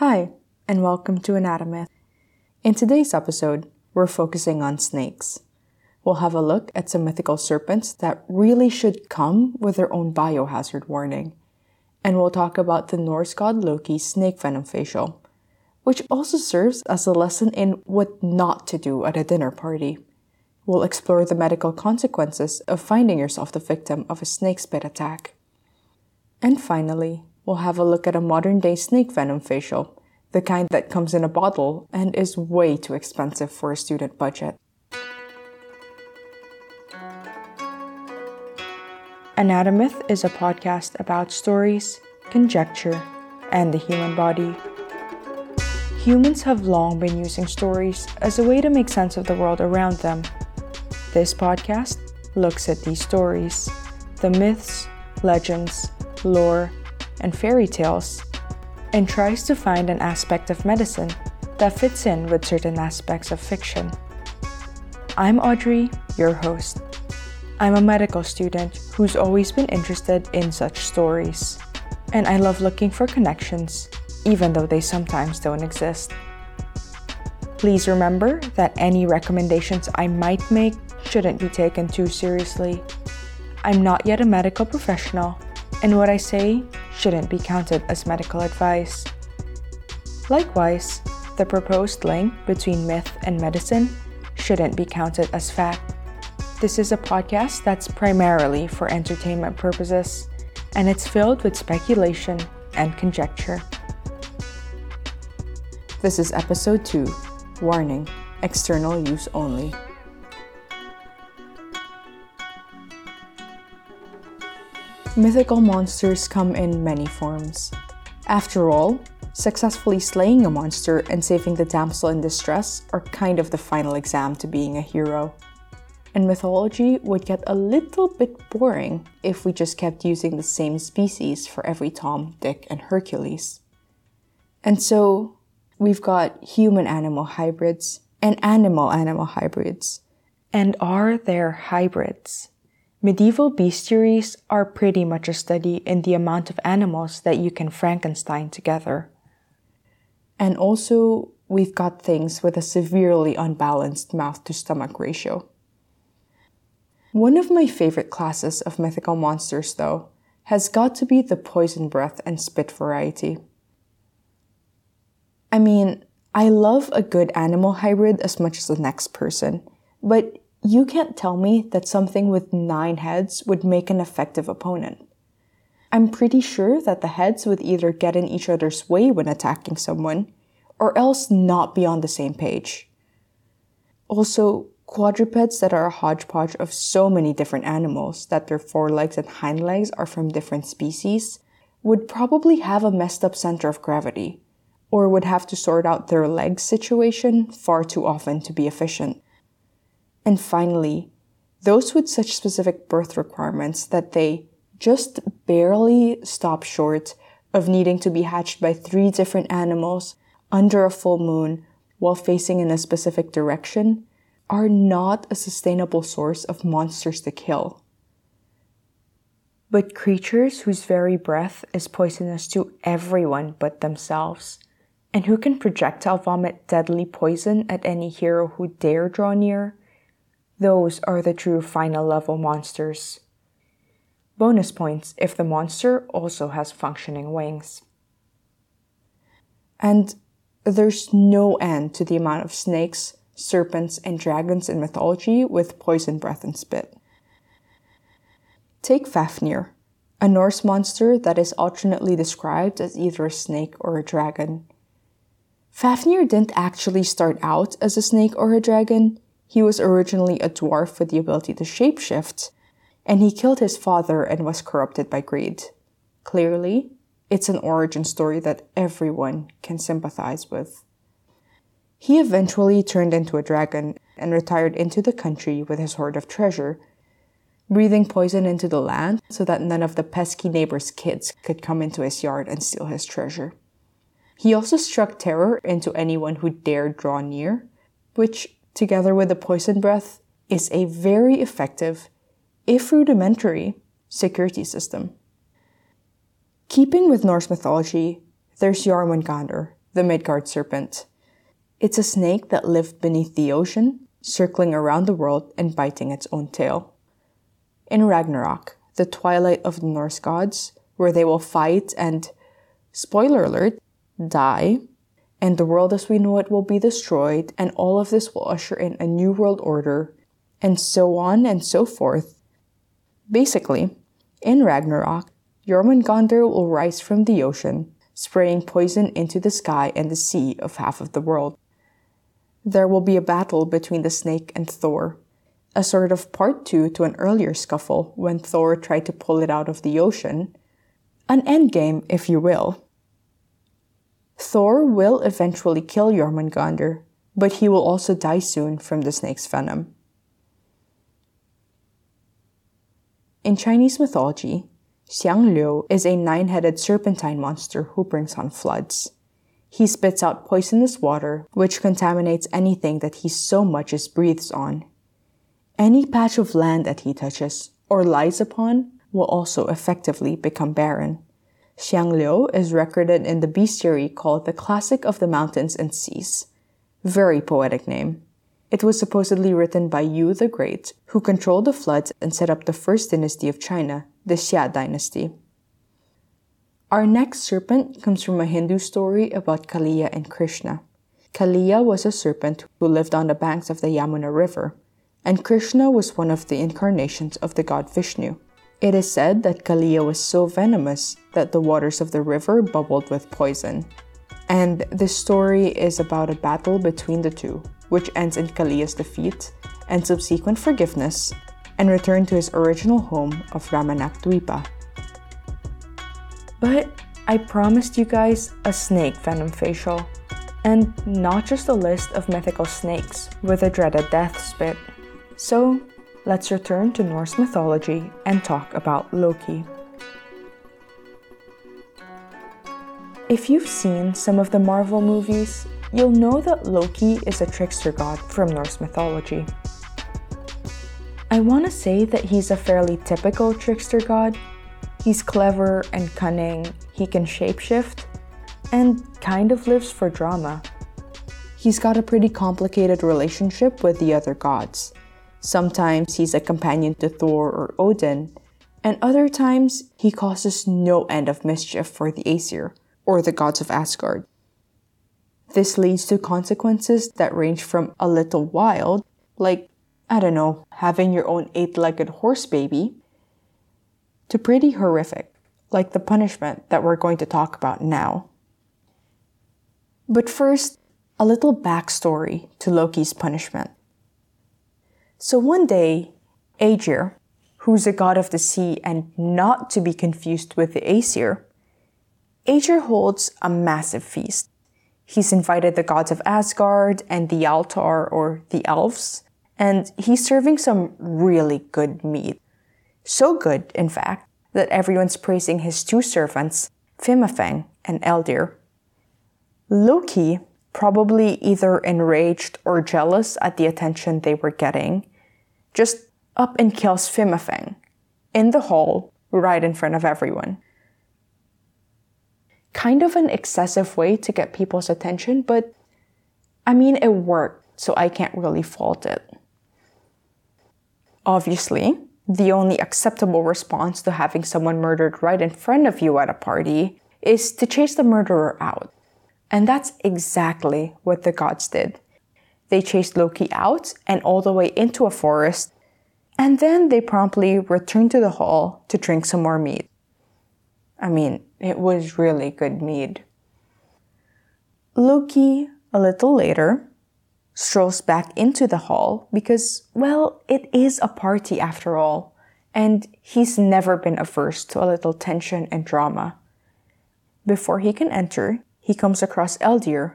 Hi, and welcome to Anatomyth. In today's episode, we're focusing on snakes. We'll have a look at some mythical serpents that really should come with their own biohazard warning. And we'll talk about the Norse god Loki's snake venom facial, which also serves as a lesson in what not to do at a dinner party. We'll explore the medical consequences of finding yourself the victim of a snake bit attack. And finally, we'll have a look at a modern day snake venom facial, the kind that comes in a bottle and is way too expensive for a student budget. Anatomyth is a podcast about stories, conjecture, and the human body. Humans have long been using stories as a way to make sense of the world around them. This podcast looks at these stories, the myths, legends, lore, and fairy tales, and tries to find an aspect of medicine that fits in with certain aspects of fiction. I'm Audrey, your host. I'm a medical student who's always been interested in such stories, and I love looking for connections, even though they sometimes don't exist. Please remember that any recommendations I might make shouldn't be taken too seriously. I'm not yet a medical professional, and what I say shouldn't be counted as medical advice. Likewise, the proposed link between myth and medicine shouldn't be counted as fact. This is a podcast that's primarily for entertainment purposes, and it's filled with speculation and conjecture. This is episode 2 Warning External Use Only. Mythical monsters come in many forms. After all, successfully slaying a monster and saving the damsel in distress are kind of the final exam to being a hero. And mythology would get a little bit boring if we just kept using the same species for every Tom, Dick, and Hercules. And so, we've got human animal hybrids and animal animal hybrids. And are there hybrids? Medieval bestiaries are pretty much a study in the amount of animals that you can Frankenstein together. And also, we've got things with a severely unbalanced mouth to stomach ratio. One of my favorite classes of mythical monsters, though, has got to be the poison breath and spit variety. I mean, I love a good animal hybrid as much as the next person, but you can't tell me that something with nine heads would make an effective opponent. I'm pretty sure that the heads would either get in each other's way when attacking someone, or else not be on the same page. Also, quadrupeds that are a hodgepodge of so many different animals that their forelegs and hind legs are from different species would probably have a messed up center of gravity, or would have to sort out their leg situation far too often to be efficient. And finally, those with such specific birth requirements that they just barely stop short of needing to be hatched by three different animals under a full moon while facing in a specific direction are not a sustainable source of monsters to kill. But creatures whose very breath is poisonous to everyone but themselves, and who can projectile vomit deadly poison at any hero who dare draw near, those are the true final level monsters. Bonus points if the monster also has functioning wings. And there's no end to the amount of snakes, serpents, and dragons in mythology with poison breath and spit. Take Fafnir, a Norse monster that is alternately described as either a snake or a dragon. Fafnir didn't actually start out as a snake or a dragon, he was originally a dwarf with the ability to shapeshift, and he killed his father and was corrupted by greed. Clearly, it's an origin story that everyone can sympathize with. He eventually turned into a dragon and retired into the country with his hoard of treasure, breathing poison into the land so that none of the pesky neighbor's kids could come into his yard and steal his treasure. He also struck terror into anyone who dared draw near, which together with the poison breath, is a very effective, if rudimentary, security system. Keeping with Norse mythology, there's Jormungandr, the Midgard serpent. It's a snake that lived beneath the ocean, circling around the world and biting its own tail. In Ragnarok, the twilight of the Norse gods, where they will fight and, spoiler alert, die, and the world as we know it will be destroyed, and all of this will usher in a new world order, and so on and so forth. Basically, in Ragnarok, Jormungandr will rise from the ocean, spraying poison into the sky and the sea of half of the world. There will be a battle between the snake and Thor, a sort of part two to an earlier scuffle when Thor tried to pull it out of the ocean. An endgame, if you will. Thor will eventually kill Jormungandr, but he will also die soon from the snake's venom. In Chinese mythology, Xiang Liu is a nine headed serpentine monster who brings on floods. He spits out poisonous water, which contaminates anything that he so much as breathes on. Any patch of land that he touches or lies upon will also effectively become barren. Xiang Liu is recorded in the bestiary called the Classic of the Mountains and Seas. Very poetic name. It was supposedly written by Yu the Great, who controlled the floods and set up the first dynasty of China, the Xia dynasty. Our next serpent comes from a Hindu story about Kaliya and Krishna. Kaliya was a serpent who lived on the banks of the Yamuna River, and Krishna was one of the incarnations of the god Vishnu. It is said that Kaliya was so venomous that the waters of the river bubbled with poison. And this story is about a battle between the two, which ends in Kaliya's defeat and subsequent forgiveness and return to his original home of Ramanakdwipa. But I promised you guys a snake venom facial, and not just a list of mythical snakes with a dreaded death spit. So let's return to Norse mythology and talk about Loki. If you've seen some of the Marvel movies, you'll know that Loki is a trickster god from Norse mythology. I want to say that he's a fairly typical trickster god. He's clever and cunning, he can shapeshift, and kind of lives for drama. He's got a pretty complicated relationship with the other gods. Sometimes he's a companion to Thor or Odin, and other times he causes no end of mischief for the Aesir, or the gods of Asgard. This leads to consequences that range from a little wild, like I don't know, having your own eight legged horse baby, to pretty horrific, like the punishment that we're going to talk about now. But first, a little backstory to Loki's punishment. So one day, Aegir, who's a god of the sea and not to be confused with the Aesir, Aegir holds a massive feast. He's invited the gods of Asgard and the Alfar or the elves and he's serving some really good meat. So good, in fact, that everyone's praising his two servants, Fimafeng and Eldir. Loki, probably either enraged or jealous at the attention they were getting, just up and kills Fimafeng in the hall right in front of everyone. Kind of an excessive way to get people's attention, but I mean, it worked, so I can't really fault it. Obviously, the only acceptable response to having someone murdered right in front of you at a party is to chase the murderer out. And that's exactly what the gods did. They chased Loki out and all the way into a forest, and then they promptly returned to the hall to drink some more mead. I mean, it was really good mead. Loki, a little later, strolls back into the hall because, well, it is a party after all, and he's never been averse to a little tension and drama. Before he can enter, he comes across Eldir,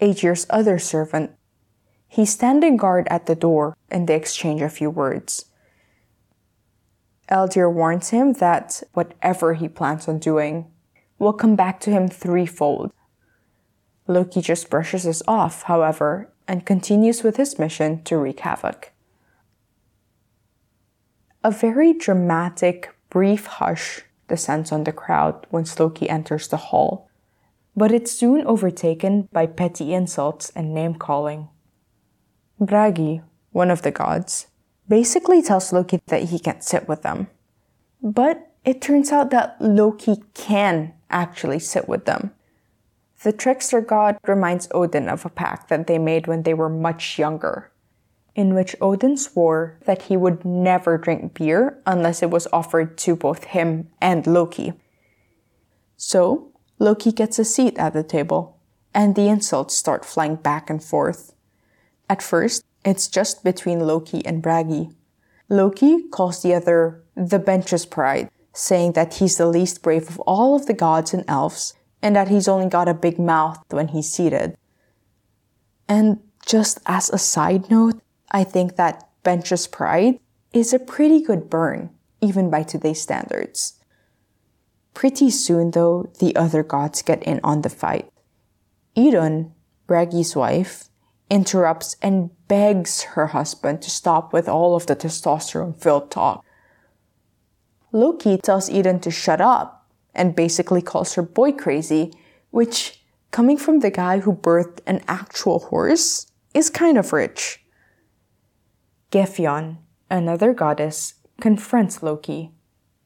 Aegir's other servant. He's standing guard at the door and they exchange a few words. Eldir warns him that whatever he plans on doing will come back to him threefold. Loki just brushes this off, however, and continues with his mission to wreak havoc. A very dramatic, brief hush descends on the crowd when Loki enters the hall. But it's soon overtaken by petty insults and name calling. Bragi, one of the gods, basically tells Loki that he can't sit with them. But it turns out that Loki can actually sit with them. The trickster god reminds Odin of a pact that they made when they were much younger, in which Odin swore that he would never drink beer unless it was offered to both him and Loki. So, Loki gets a seat at the table, and the insults start flying back and forth. At first, it's just between Loki and Bragi. Loki calls the other the bench's pride, saying that he's the least brave of all of the gods and elves, and that he's only got a big mouth when he's seated. And just as a side note, I think that bench's pride is a pretty good burn, even by today's standards. Pretty soon, though, the other gods get in on the fight. Idun, Bragi's wife, interrupts and begs her husband to stop with all of the testosterone filled talk. Loki tells Idun to shut up and basically calls her boy crazy, which, coming from the guy who birthed an actual horse, is kind of rich. Gefjon, another goddess, confronts Loki,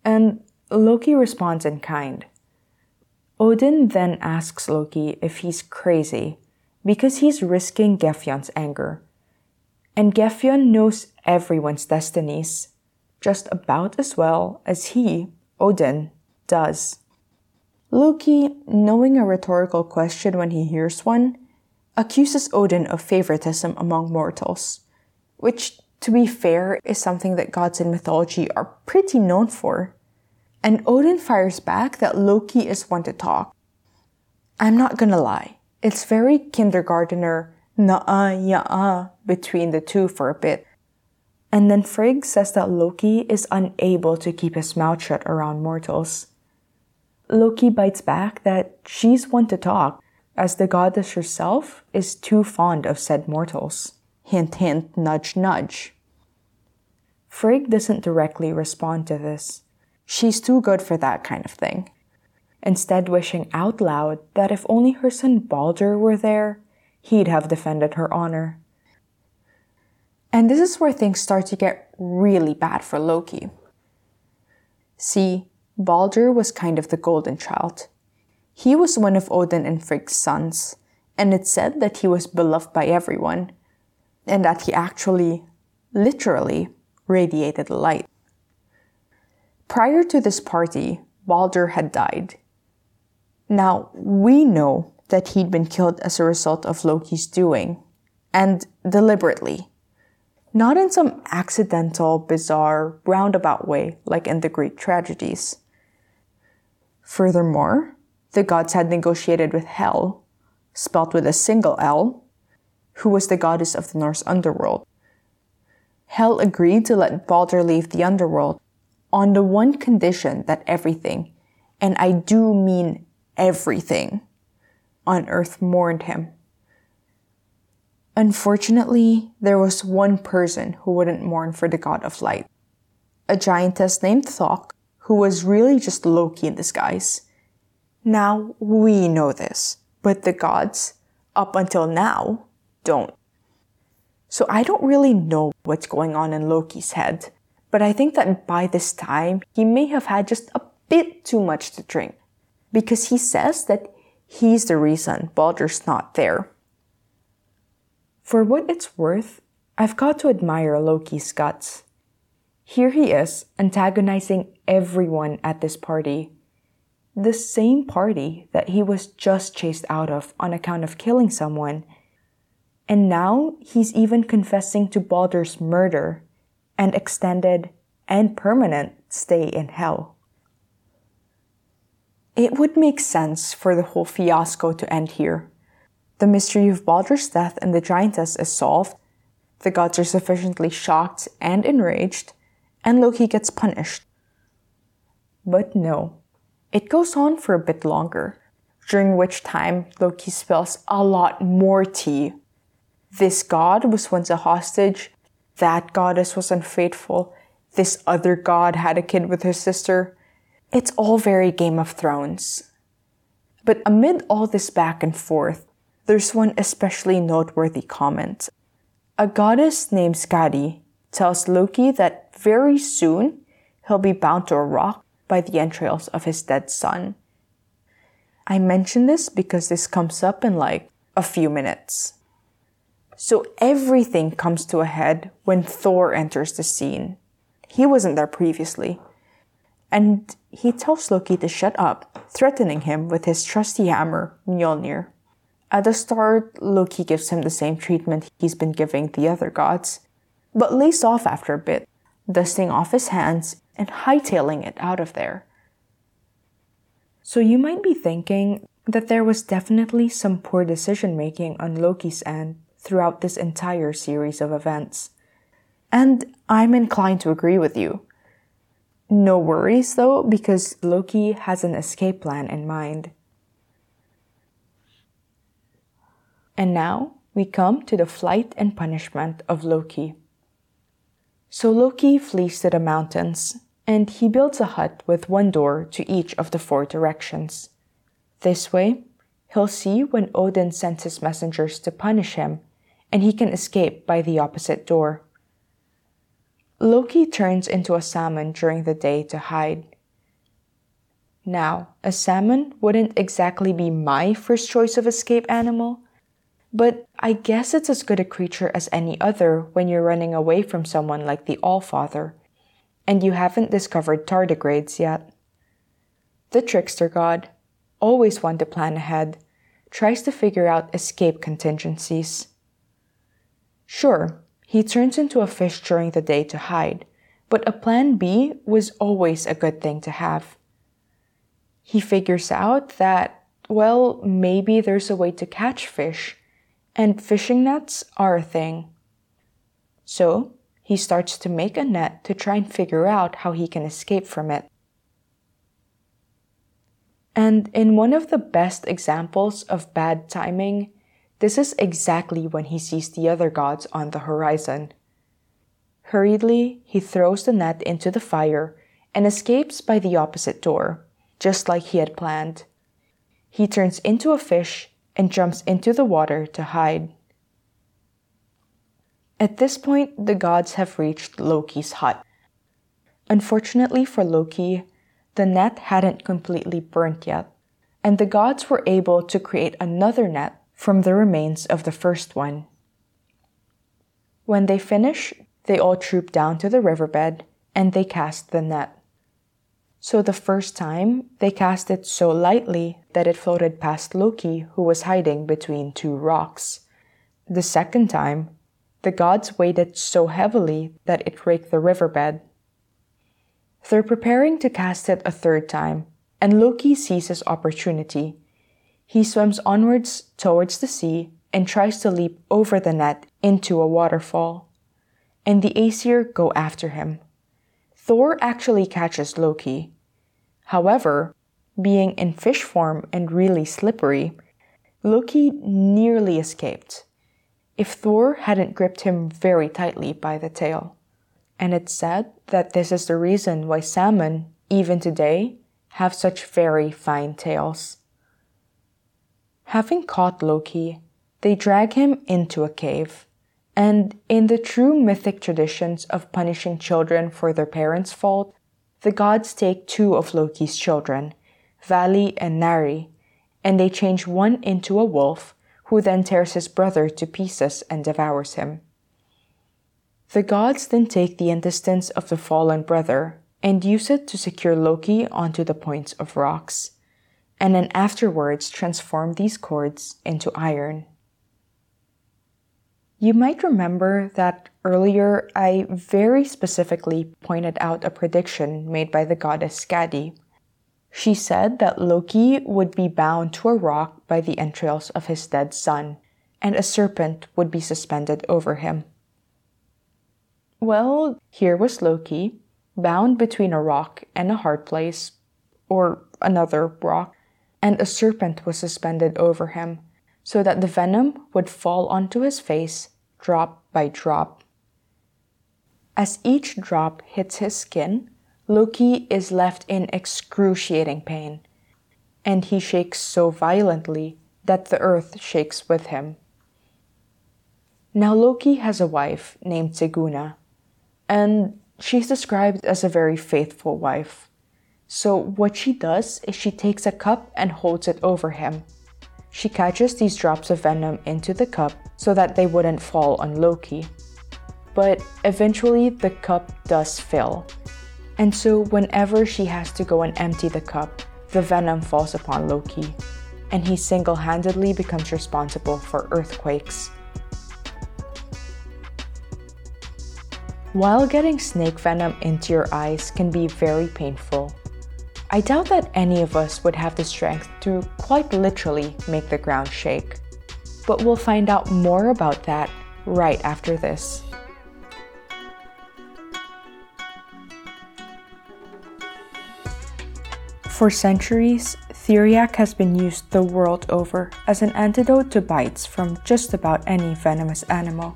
and Loki responds in kind. Odin then asks Loki if he's crazy because he's risking Gefjon's anger. And Gefjon knows everyone's destinies just about as well as he, Odin, does. Loki, knowing a rhetorical question when he hears one, accuses Odin of favoritism among mortals, which, to be fair, is something that gods in mythology are pretty known for. And Odin fires back that Loki is one to talk. I'm not gonna lie, it's very kindergartner, na uh, ya between the two for a bit. And then Frigg says that Loki is unable to keep his mouth shut around mortals. Loki bites back that she's one to talk, as the goddess herself is too fond of said mortals. Hint, hint, nudge, nudge. Frigg doesn't directly respond to this. She's too good for that kind of thing instead wishing out loud that if only her son Balder were there, he'd have defended her honor. And this is where things start to get really bad for Loki. See, Balder was kind of the golden child. He was one of Odin and Frigg's sons, and it's said that he was beloved by everyone, and that he actually, literally, radiated light. Prior to this party, Balder had died, now, we know that he'd been killed as a result of Loki's doing, and deliberately. Not in some accidental, bizarre, roundabout way like in the Greek tragedies. Furthermore, the gods had negotiated with Hel, spelt with a single L, who was the goddess of the Norse underworld. Hel agreed to let Balder leave the underworld on the one condition that everything, and I do mean everything on earth mourned him. Unfortunately, there was one person who wouldn't mourn for the god of light. A giantess named Thok, who was really just Loki in disguise. Now we know this, but the gods, up until now, don't. So I don't really know what's going on in Loki's head, but I think that by this time he may have had just a bit too much to drink because he says that he's the reason Balder's not there. For what it's worth, I've got to admire Loki's guts. Here he is, antagonizing everyone at this party. The same party that he was just chased out of on account of killing someone. And now he's even confessing to Balder's murder and extended and permanent stay in hell. It would make sense for the whole fiasco to end here. The mystery of Balder's death and the giantess is solved, the gods are sufficiently shocked and enraged, and Loki gets punished. But no, it goes on for a bit longer, during which time Loki spills a lot more tea. This god was once a hostage, that goddess was unfaithful, this other god had a kid with her sister, it's all very Game of Thrones. But amid all this back and forth, there's one especially noteworthy comment. A goddess named Skadi tells Loki that very soon he'll be bound to a rock by the entrails of his dead son. I mention this because this comes up in like a few minutes. So everything comes to a head when Thor enters the scene. He wasn't there previously. And he tells Loki to shut up, threatening him with his trusty hammer, Mjolnir. At the start, Loki gives him the same treatment he's been giving the other gods, but lays off after a bit, dusting off his hands and hightailing it out of there. So you might be thinking that there was definitely some poor decision making on Loki's end throughout this entire series of events. And I'm inclined to agree with you. No worries though, because Loki has an escape plan in mind. And now we come to the flight and punishment of Loki. So Loki flees to the mountains, and he builds a hut with one door to each of the four directions. This way, he'll see when Odin sends his messengers to punish him, and he can escape by the opposite door. Loki turns into a salmon during the day to hide. Now, a salmon wouldn't exactly be my first choice of escape animal, but I guess it's as good a creature as any other when you're running away from someone like the Allfather, and you haven't discovered tardigrades yet. The trickster god, always one to plan ahead, tries to figure out escape contingencies. Sure, he turns into a fish during the day to hide, but a plan B was always a good thing to have. He figures out that, well, maybe there's a way to catch fish, and fishing nets are a thing. So, he starts to make a net to try and figure out how he can escape from it. And in one of the best examples of bad timing, this is exactly when he sees the other gods on the horizon. Hurriedly, he throws the net into the fire and escapes by the opposite door, just like he had planned. He turns into a fish and jumps into the water to hide. At this point, the gods have reached Loki's hut. Unfortunately for Loki, the net hadn't completely burnt yet, and the gods were able to create another net from the remains of the first one. When they finish, they all troop down to the riverbed and they cast the net. So the first time, they cast it so lightly that it floated past Loki, who was hiding between two rocks. The second time, the gods weighed it so heavily that it raked the riverbed. They're preparing to cast it a third time, and Loki sees his opportunity he swims onwards towards the sea and tries to leap over the net into a waterfall. And the Aesir go after him. Thor actually catches Loki. However, being in fish form and really slippery, Loki nearly escaped if Thor hadn't gripped him very tightly by the tail. And it's said that this is the reason why salmon, even today, have such very fine tails. Having caught Loki, they drag him into a cave. And in the true mythic traditions of punishing children for their parents' fault, the gods take two of Loki's children, Vali and Nari, and they change one into a wolf, who then tears his brother to pieces and devours him. The gods then take the intestines of the fallen brother and use it to secure Loki onto the points of rocks and then afterwards transform these cords into iron. You might remember that earlier I very specifically pointed out a prediction made by the goddess Skadi. She said that Loki would be bound to a rock by the entrails of his dead son, and a serpent would be suspended over him. Well, here was Loki, bound between a rock and a hard place, or another rock, and a serpent was suspended over him, so that the venom would fall onto his face drop by drop. As each drop hits his skin, Loki is left in excruciating pain. and he shakes so violently that the earth shakes with him. Now, Loki has a wife named Siguna, and she's described as a very faithful wife. So, what she does is she takes a cup and holds it over him. She catches these drops of venom into the cup so that they wouldn't fall on Loki. But eventually, the cup does fill. And so, whenever she has to go and empty the cup, the venom falls upon Loki, and he single handedly becomes responsible for earthquakes While getting snake venom into your eyes can be very painful, I doubt that any of us would have the strength to quite literally make the ground shake. But we'll find out more about that right after this. For centuries, Theriac has been used the world over as an antidote to bites from just about any venomous animal.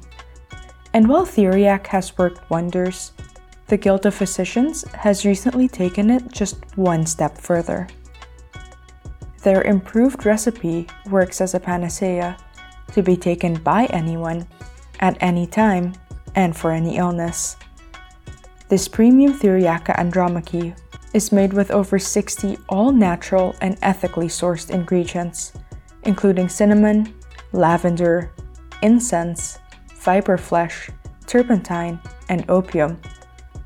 And while Theriac has worked wonders, the Guild of Physicians has recently taken it just one step further. Their improved recipe works as a panacea to be taken by anyone, at any time, and for any illness. This premium Theriaca Andromache is made with over 60 all natural and ethically sourced ingredients, including cinnamon, lavender, incense, viper flesh, turpentine, and opium,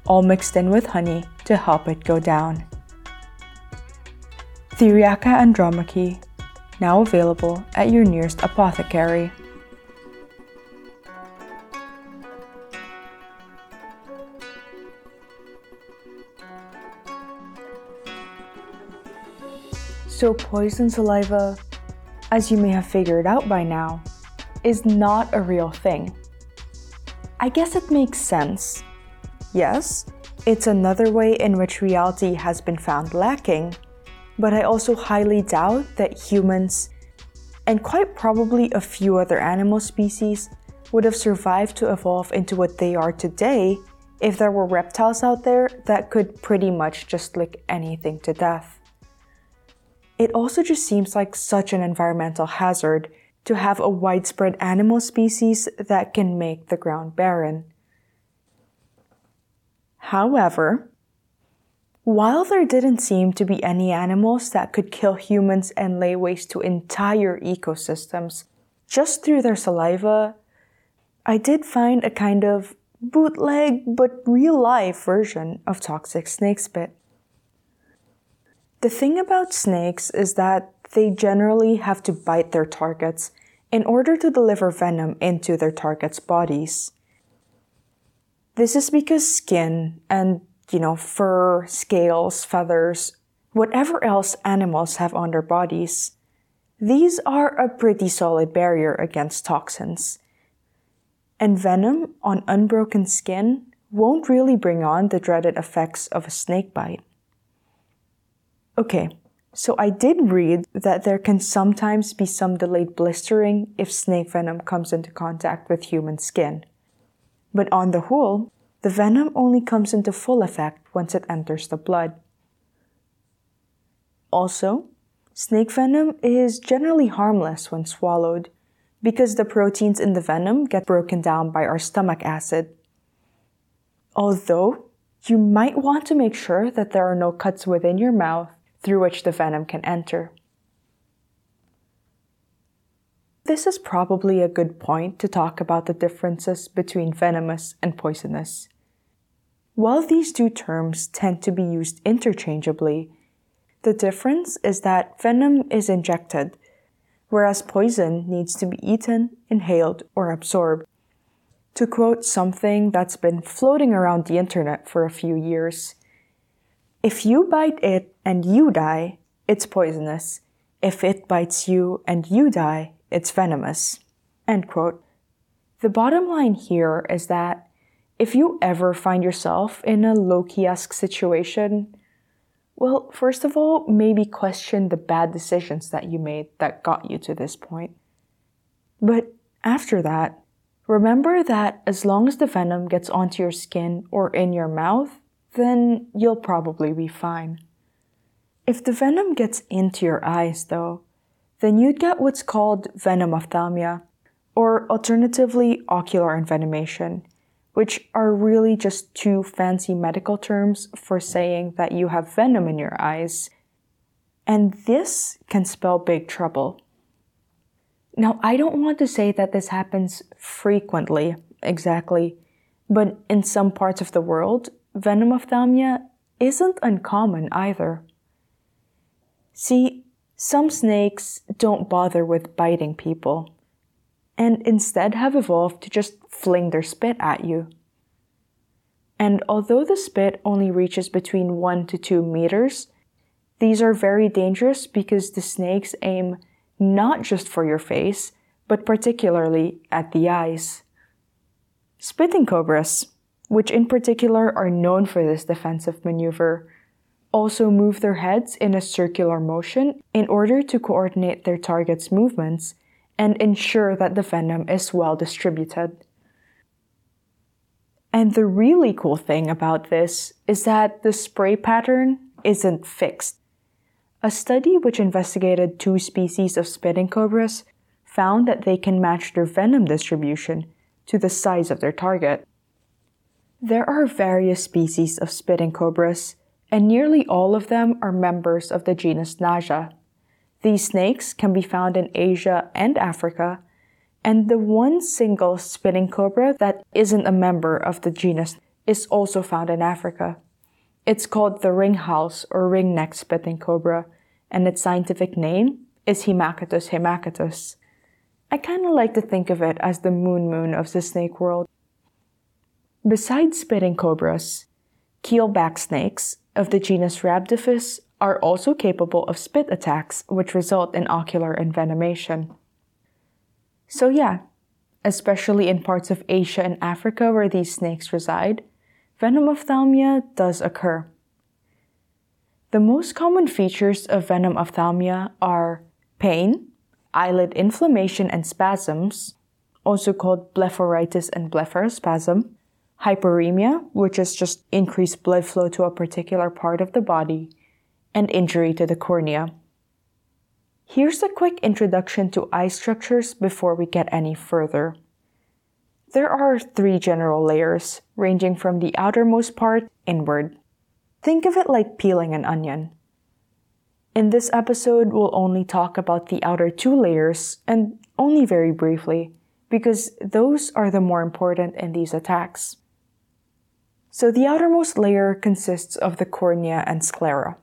all mixed in with honey to help it go down. Theriaca andromache, now available at your nearest apothecary. So, poison saliva, as you may have figured out by now, is not a real thing. I guess it makes sense. Yes, it's another way in which reality has been found lacking, but I also highly doubt that humans, and quite probably a few other animal species, would have survived to evolve into what they are today if there were reptiles out there that could pretty much just lick anything to death. It also just seems like such an environmental hazard to have a widespread animal species that can make the ground barren. However, while there didn't seem to be any animals that could kill humans and lay waste to entire ecosystems just through their saliva, I did find a kind of bootleg but real life version of toxic snake spit. The thing about snakes is that they generally have to bite their targets in order to deliver venom into their targets' bodies. This is because skin and, you know, fur, scales, feathers, whatever else animals have on their bodies, these are a pretty solid barrier against toxins. And venom on unbroken skin won't really bring on the dreaded effects of a snake bite. Okay, so I did read that there can sometimes be some delayed blistering if snake venom comes into contact with human skin. But on the whole, the venom only comes into full effect once it enters the blood. Also, snake venom is generally harmless when swallowed because the proteins in the venom get broken down by our stomach acid. Although, you might want to make sure that there are no cuts within your mouth through which the venom can enter. This is probably a good point to talk about the differences between venomous and poisonous. While these two terms tend to be used interchangeably, the difference is that venom is injected, whereas poison needs to be eaten, inhaled, or absorbed. To quote something that's been floating around the internet for a few years, if you bite it and you die, it's poisonous. If it bites you and you die, it's venomous. End quote. The bottom line here is that if you ever find yourself in a Loki-esque situation, well, first of all, maybe question the bad decisions that you made that got you to this point. But after that, remember that as long as the venom gets onto your skin or in your mouth, then you'll probably be fine. If the venom gets into your eyes, though, then you'd get what's called venom ophthalmia, or alternatively, ocular envenomation, which are really just two fancy medical terms for saying that you have venom in your eyes. And this can spell big trouble. Now, I don't want to say that this happens frequently, exactly, but in some parts of the world, venom ophthalmia isn't uncommon either. See, some snakes don't bother with biting people, and instead have evolved to just fling their spit at you. And although the spit only reaches between 1 to 2 meters, these are very dangerous because the snakes aim not just for your face, but particularly at the eyes. Spitting cobras, which in particular are known for this defensive maneuver, also move their heads in a circular motion in order to coordinate their target's movements and ensure that the venom is well distributed. And the really cool thing about this is that the spray pattern isn't fixed. A study which investigated two species of spitting cobras found that they can match their venom distribution to the size of their target. There are various species of spitting cobras, and nearly all of them are members of the genus Naja. These snakes can be found in Asia and Africa, and the one single spitting cobra that isn't a member of the genus is also found in Africa. It's called the ringhals or ring-necked spitting cobra, and its scientific name is Hemachatus haemachatus. I kind of like to think of it as the moon moon of the snake world. Besides spitting cobras, keelback snakes of the genus Rhabdophis are also capable of spit attacks which result in ocular envenomation. So yeah, especially in parts of Asia and Africa where these snakes reside, venom ophthalmia does occur. The most common features of venom ophthalmia are pain, eyelid inflammation and spasms, also called blepharitis and blepharospasm, hyperemia, which is just increased blood flow to a particular part of the body, and injury to the cornea. Here's a quick introduction to eye structures before we get any further. There are three general layers, ranging from the outermost part inward. Think of it like peeling an onion. In this episode, we'll only talk about the outer two layers, and only very briefly, because those are the more important in these attacks. So the outermost layer consists of the cornea and sclera.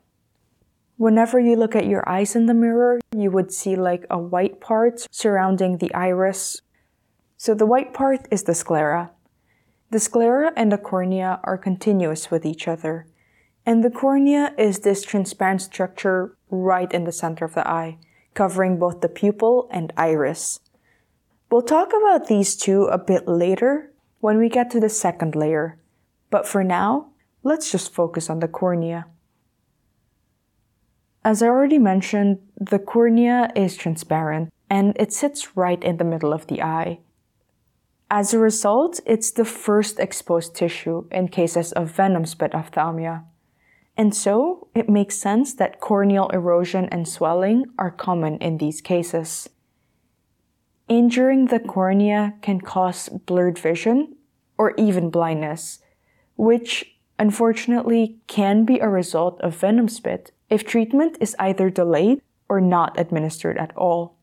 Whenever you look at your eyes in the mirror, you would see like a white part surrounding the iris. So the white part is the sclera. The sclera and the cornea are continuous with each other, and the cornea is this transparent structure right in the center of the eye, covering both the pupil and iris. We'll talk about these two a bit later when we get to the second layer, but for now, let's just focus on the cornea. As I already mentioned, the cornea is transparent and it sits right in the middle of the eye. As a result, it's the first exposed tissue in cases of venom spit ophthalmia. And so, it makes sense that corneal erosion and swelling are common in these cases. Injuring the cornea can cause blurred vision or even blindness, which unfortunately can be a result of venom spit if treatment is either delayed or not administered at all.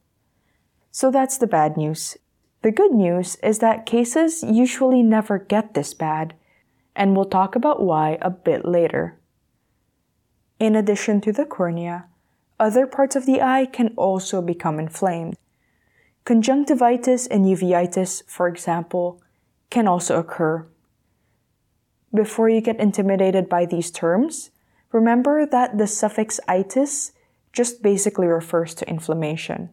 So that's the bad news. The good news is that cases usually never get this bad, and we'll talk about why a bit later. In addition to the cornea, other parts of the eye can also become inflamed. Conjunctivitis and uveitis, for example, can also occur. Before you get intimidated by these terms, remember that the suffix itis just basically refers to inflammation.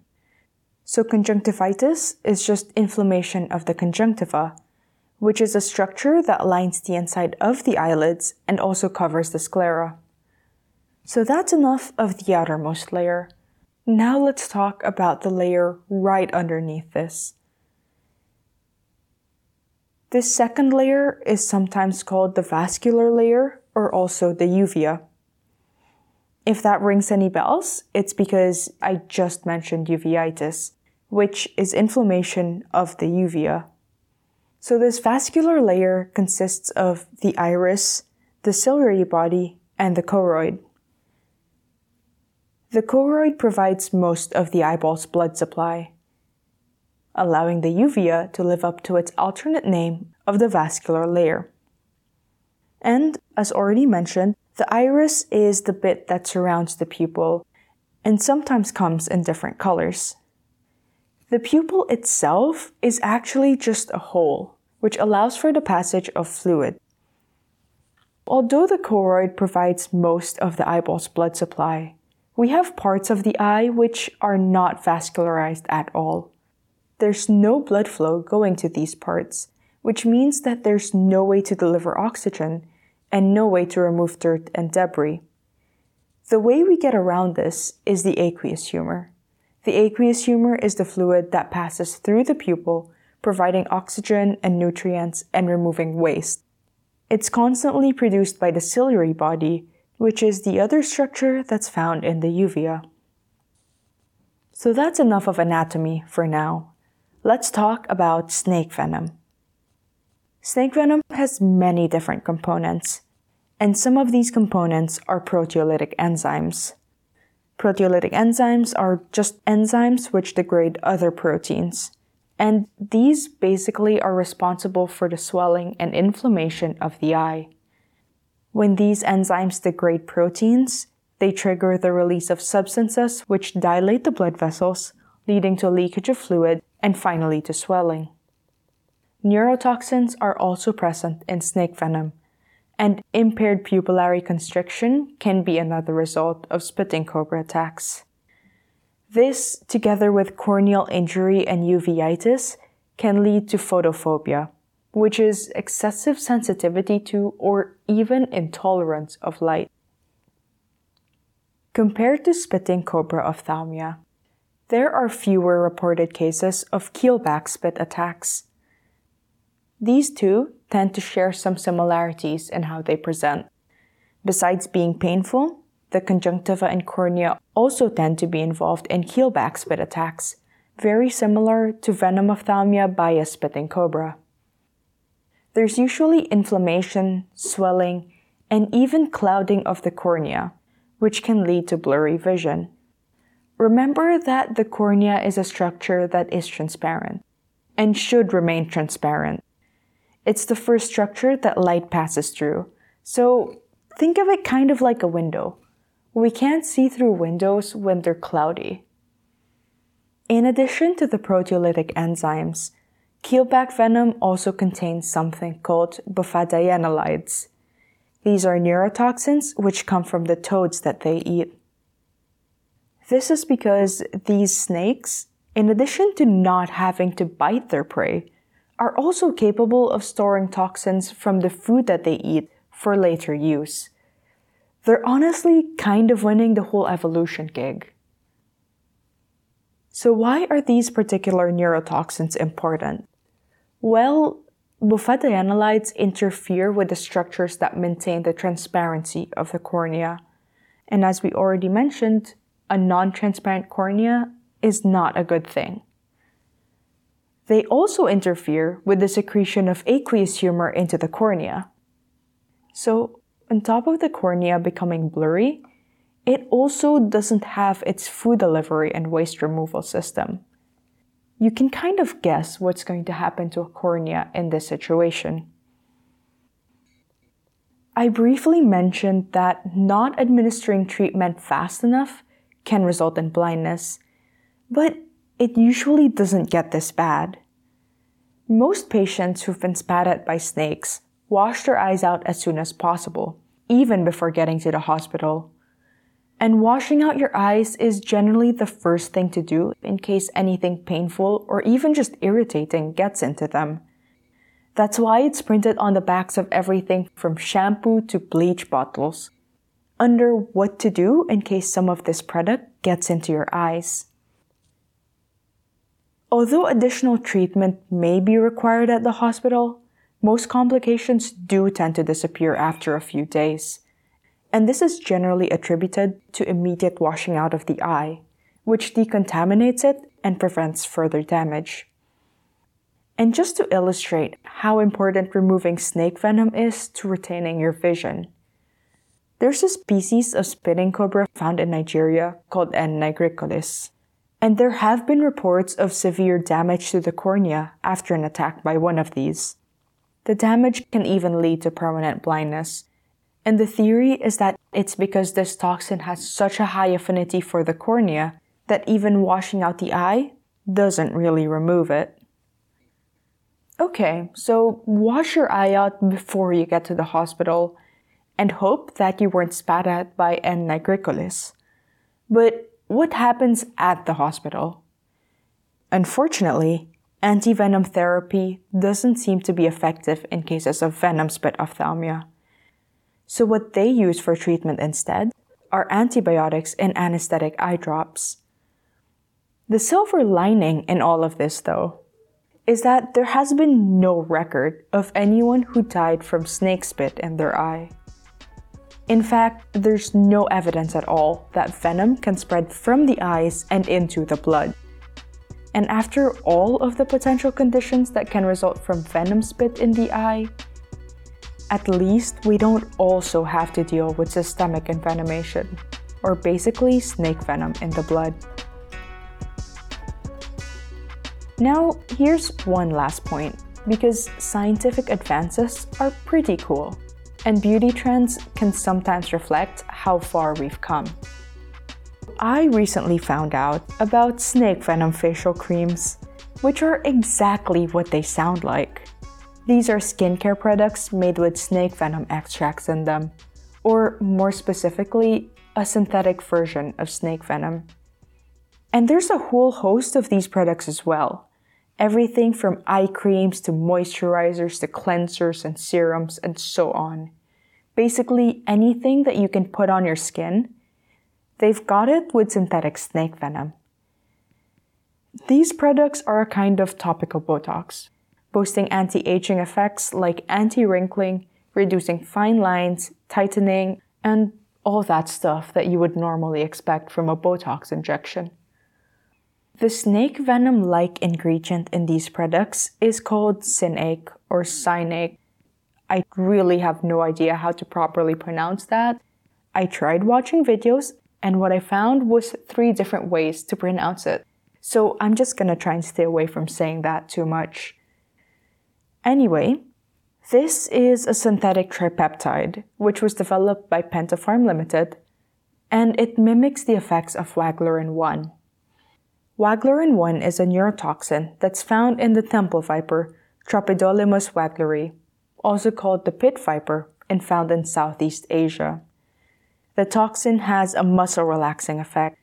So conjunctivitis is just inflammation of the conjunctiva, which is a structure that lines the inside of the eyelids and also covers the sclera. So that's enough of the outermost layer. Now let's talk about the layer right underneath this. This second layer is sometimes called the vascular layer or also the uvea. If that rings any bells, it's because I just mentioned uveitis, which is inflammation of the uvea. So this vascular layer consists of the iris, the ciliary body, and the choroid. The choroid provides most of the eyeball's blood supply, allowing the uvea to live up to its alternate name of the vascular layer. And, as already mentioned, the iris is the bit that surrounds the pupil and sometimes comes in different colors. The pupil itself is actually just a hole, which allows for the passage of fluid. Although the choroid provides most of the eyeball's blood supply, we have parts of the eye which are not vascularized at all. There's no blood flow going to these parts, which means that there's no way to deliver oxygen and no way to remove dirt and debris. The way we get around this is the aqueous humor. The aqueous humor is the fluid that passes through the pupil, providing oxygen and nutrients and removing waste. It's constantly produced by the ciliary body, which is the other structure that's found in the uvea. So that's enough of anatomy for now. Let's talk about snake venom. Snake venom has many different components, and some of these components are proteolytic enzymes. Proteolytic enzymes are just enzymes which degrade other proteins. And these basically are responsible for the swelling and inflammation of the eye. When these enzymes degrade proteins, they trigger the release of substances which dilate the blood vessels, leading to leakage of fluid and finally to swelling. Neurotoxins are also present in snake venom, and impaired pupillary constriction can be another result of spitting cobra attacks. This, together with corneal injury and uveitis, can lead to photophobia, which is excessive sensitivity to or even intolerance of light. Compared to spitting cobra ophthalmia, there are fewer reported cases of keelback spit attacks. These two tend to share some similarities in how they present. Besides being painful, the conjunctiva and cornea also tend to be involved in keelback spit attacks, very similar to venom ophthalmia by a spitting cobra. There's usually inflammation, swelling, and even clouding of the cornea, which can lead to blurry vision. Remember that the cornea is a structure that is transparent and should remain transparent. It's the first structure that light passes through. So think of it kind of like a window. We can't see through windows when they're cloudy. In addition to the proteolytic enzymes, keelback venom also contains something called bufadienolides. These are neurotoxins which come from the toads that they eat. This is because these snakes, in addition to not having to bite their prey, are also capable of storing toxins from the food that they eat for later use. They're honestly kind of winning the whole evolution gig. So, why are these particular neurotoxins important? Well, bufadienolides interfere with the structures that maintain the transparency of the cornea. And as we already mentioned, a non transparent cornea is not a good thing. They also interfere with the secretion of aqueous humor into the cornea. So, on top of the cornea becoming blurry, it also doesn't have its food delivery and waste removal system. You can kind of guess what's going to happen to a cornea in this situation. I briefly mentioned that not administering treatment fast enough can result in blindness, but it usually doesn't get this bad. Most patients who've been spat at by snakes wash their eyes out as soon as possible, even before getting to the hospital. And washing out your eyes is generally the first thing to do in case anything painful or even just irritating gets into them. That's why it's printed on the backs of everything from shampoo to bleach bottles under what to do in case some of this product gets into your eyes. Although additional treatment may be required at the hospital, most complications do tend to disappear after a few days. and this is generally attributed to immediate washing out of the eye, which decontaminates it and prevents further damage. And just to illustrate how important removing snake venom is to retaining your vision, there's a species of spitting cobra found in Nigeria called N. nigricollis. And there have been reports of severe damage to the cornea after an attack by one of these. The damage can even lead to permanent blindness. And the theory is that it's because this toxin has such a high affinity for the cornea that even washing out the eye doesn't really remove it. Okay, so wash your eye out before you get to the hospital and hope that you weren't spat at by N. nigricollis. But what happens at the hospital? Unfortunately, antivenom therapy doesn't seem to be effective in cases of venom spit ophthalmia. So what they use for treatment instead are antibiotics and anesthetic eye drops. The silver lining in all of this, though, is that there has been no record of anyone who died from snake spit in their eye. In fact, there's no evidence at all that venom can spread from the eyes and into the blood. And after all of the potential conditions that can result from venom spit in the eye, at least we don't also have to deal with systemic envenomation, or basically snake venom in the blood. Now, here's one last point, because scientific advances are pretty cool and beauty trends can sometimes reflect how far we've come. I recently found out about snake venom facial creams, which are exactly what they sound like. These are skincare products made with snake venom extracts in them, or more specifically, a synthetic version of snake venom. And there's a whole host of these products as well. Everything from eye creams to moisturizers to cleansers and serums and so on basically anything that you can put on your skin, they've got it with synthetic snake venom. These products are a kind of topical Botox, boasting anti aging effects like anti wrinkling, reducing fine lines, tightening, and all that stuff that you would normally expect from a Botox injection. The snake venom like ingredient in these products is called Synake or Synake I really have no idea how to properly pronounce that. I tried watching videos, and what I found was three different ways to pronounce it. So I'm just gonna try and stay away from saying that too much. Anyway, this is a synthetic tripeptide, which was developed by Pentapharm Limited, and it mimics the effects of Waglerin 1. Waglerin 1 is a neurotoxin that's found in the temple viper, Tropidolaemus wagleri, also called the pit viper and found in Southeast Asia. The toxin has a muscle relaxing effect,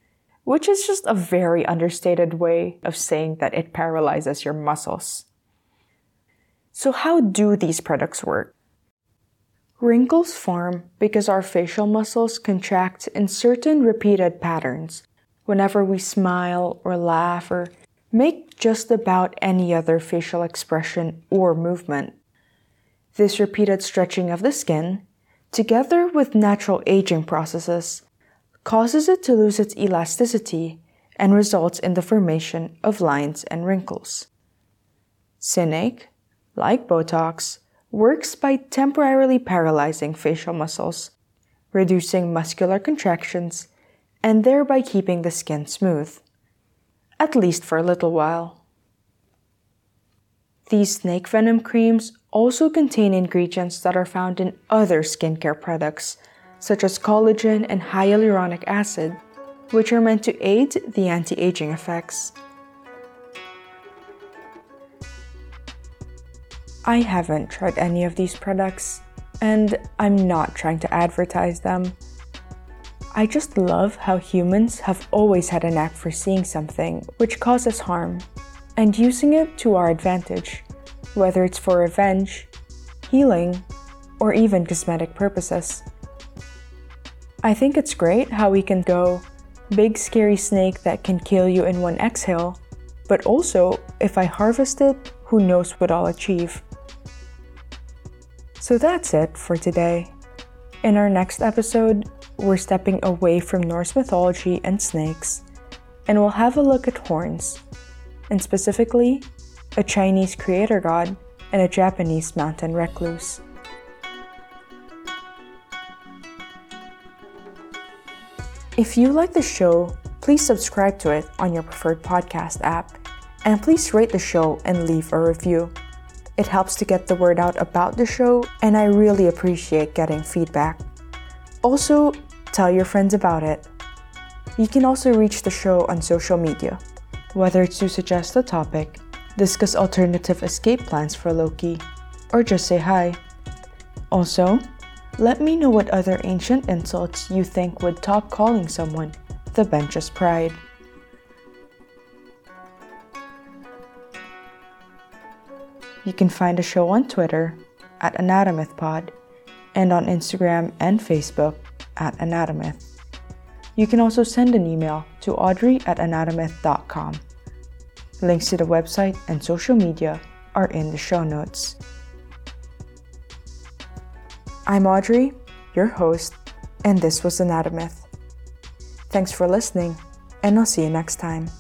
which is just a very understated way of saying that it paralyzes your muscles. So, how do these products work? Wrinkles form because our facial muscles contract in certain repeated patterns whenever we smile or laugh or make just about any other facial expression or movement. This repeated stretching of the skin, together with natural aging processes, causes it to lose its elasticity and results in the formation of lines and wrinkles. Synake, like Botox, works by temporarily paralyzing facial muscles, reducing muscular contractions, and thereby keeping the skin smooth, at least for a little while. These snake venom creams also contain ingredients that are found in other skincare products, such as collagen and hyaluronic acid, which are meant to aid the anti aging effects. I haven't tried any of these products, and I'm not trying to advertise them. I just love how humans have always had a knack for seeing something which causes harm and using it to our advantage whether it's for revenge, healing, or even cosmetic purposes. I think it's great how we can go, big scary snake that can kill you in one exhale, but also, if I harvest it, who knows what I'll achieve. So that's it for today. In our next episode, we're stepping away from Norse mythology and snakes, and we'll have a look at horns, and specifically, a Chinese creator god and a Japanese mountain recluse. If you like the show, please subscribe to it on your preferred podcast app, and please rate the show and leave a review. It helps to get the word out about the show, and I really appreciate getting feedback. Also, tell your friends about it. You can also reach the show on social media, whether to suggest a topic, discuss alternative escape plans for Loki, or just say hi. Also, let me know what other ancient insults you think would top calling someone the bench's pride. You can find the show on Twitter at Anatomythpod and on Instagram and Facebook at Anatomyth. You can also send an email to audrey at anatomyth.com. Links to the website and social media are in the show notes. I'm Audrey, your host, and this was Anatomyth. Thanks for listening, and I'll see you next time.